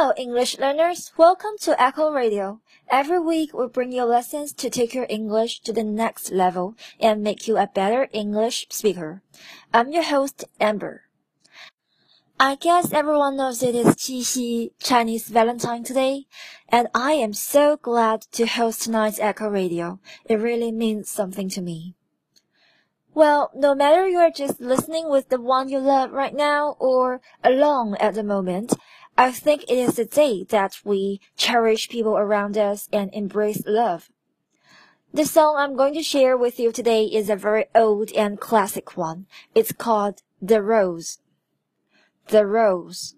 Hello, English learners. Welcome to Echo Radio. Every week, we bring you lessons to take your English to the next level and make you a better English speaker. I'm your host, Amber. I guess everyone knows it is Qixi, Chinese Valentine today, and I am so glad to host tonight's Echo Radio. It really means something to me. Well, no matter you are just listening with the one you love right now or alone at the moment, I think it is the day that we cherish people around us and embrace love. The song I'm going to share with you today is a very old and classic one. It's called The Rose. The Rose.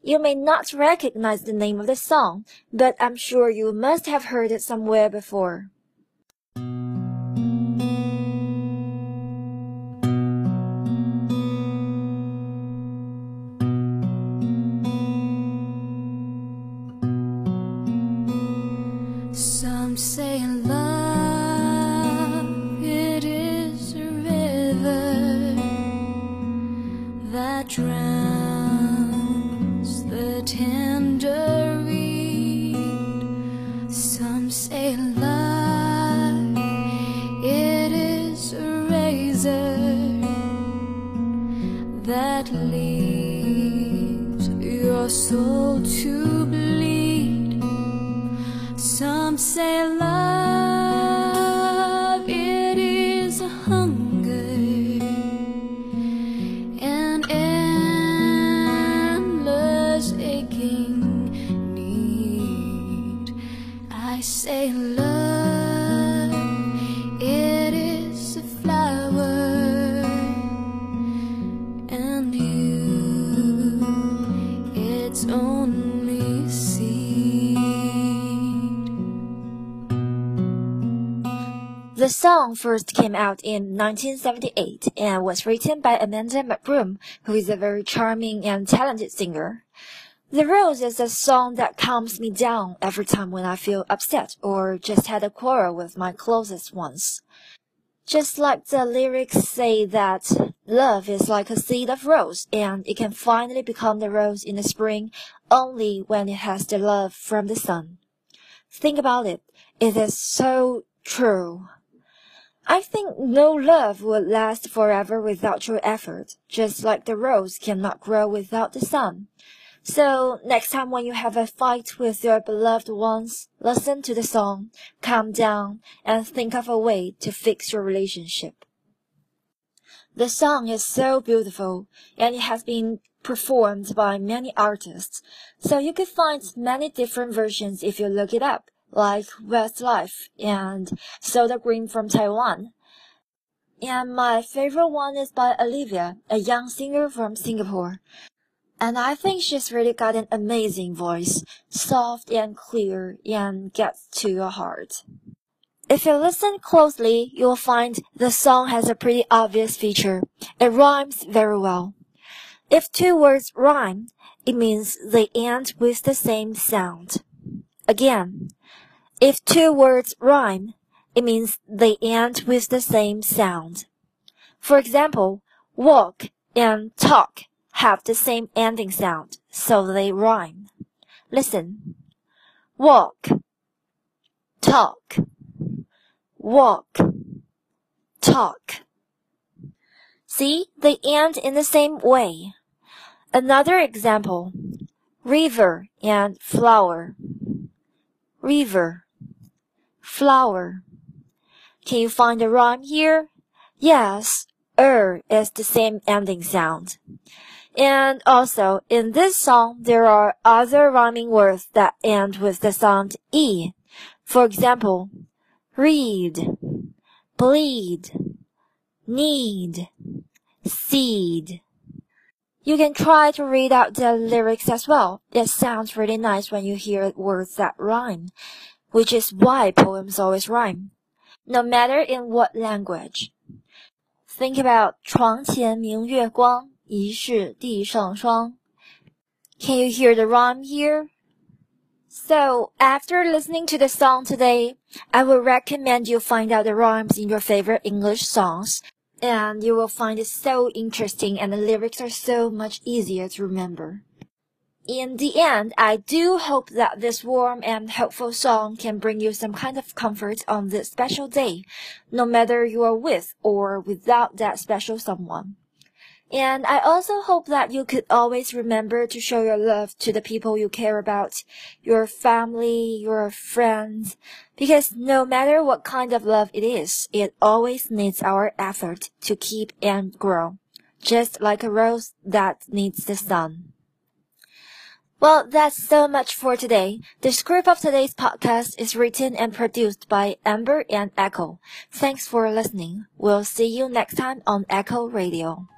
You may not recognize the name of the song, but I'm sure you must have heard it somewhere before. Some say love it is a river that drowns the tender reed. Some say love it is a razor that leaves your soul to. Some say love it is a hunger an endless aching need. I say love The song first came out in 1978 and was written by Amanda McBroom, who is a very charming and talented singer. The Rose is a song that calms me down every time when I feel upset or just had a quarrel with my closest ones. Just like the lyrics say that love is like a seed of rose and it can finally become the rose in the spring only when it has the love from the sun. Think about it. It is so true. I think no love would last forever without your effort, just like the rose cannot grow without the sun. So next time when you have a fight with your beloved ones, listen to the song, calm down, and think of a way to fix your relationship. The song is so beautiful, and it has been performed by many artists, so you could find many different versions if you look it up, like Westlife and Soda Green from Taiwan. And my favorite one is by Olivia, a young singer from Singapore. And I think she's really got an amazing voice, soft and clear and gets to your heart. If you listen closely, you'll find the song has a pretty obvious feature. It rhymes very well. If two words rhyme, it means they end with the same sound. Again, if two words rhyme, it means they end with the same sound. For example, walk and talk have the same ending sound, so they rhyme. Listen. Walk. Talk. Walk. Talk. See, they end in the same way. Another example. River and flower. River. Flower. Can you find a rhyme here? Yes, er is the same ending sound. And also, in this song, there are other rhyming words that end with the sound E. For example, read, bleed, need, seed. You can try to read out the lyrics as well. It sounds really nice when you hear words that rhyme, which is why poems always rhyme, no matter in what language. Think about 床前明月光，疑是地上霜. Can you hear the rhyme here? So, after listening to the song today, I would recommend you find out the rhymes in your favorite English songs, and you will find it so interesting and the lyrics are so much easier to remember. In the end, I do hope that this warm and hopeful song can bring you some kind of comfort on this special day, no matter you are with or without that special someone. And I also hope that you could always remember to show your love to the people you care about, your family, your friends, because no matter what kind of love it is, it always needs our effort to keep and grow, just like a rose that needs the sun. Well, that's so much for today. The script of today's podcast is written and produced by Amber and Echo. Thanks for listening. We'll see you next time on Echo Radio.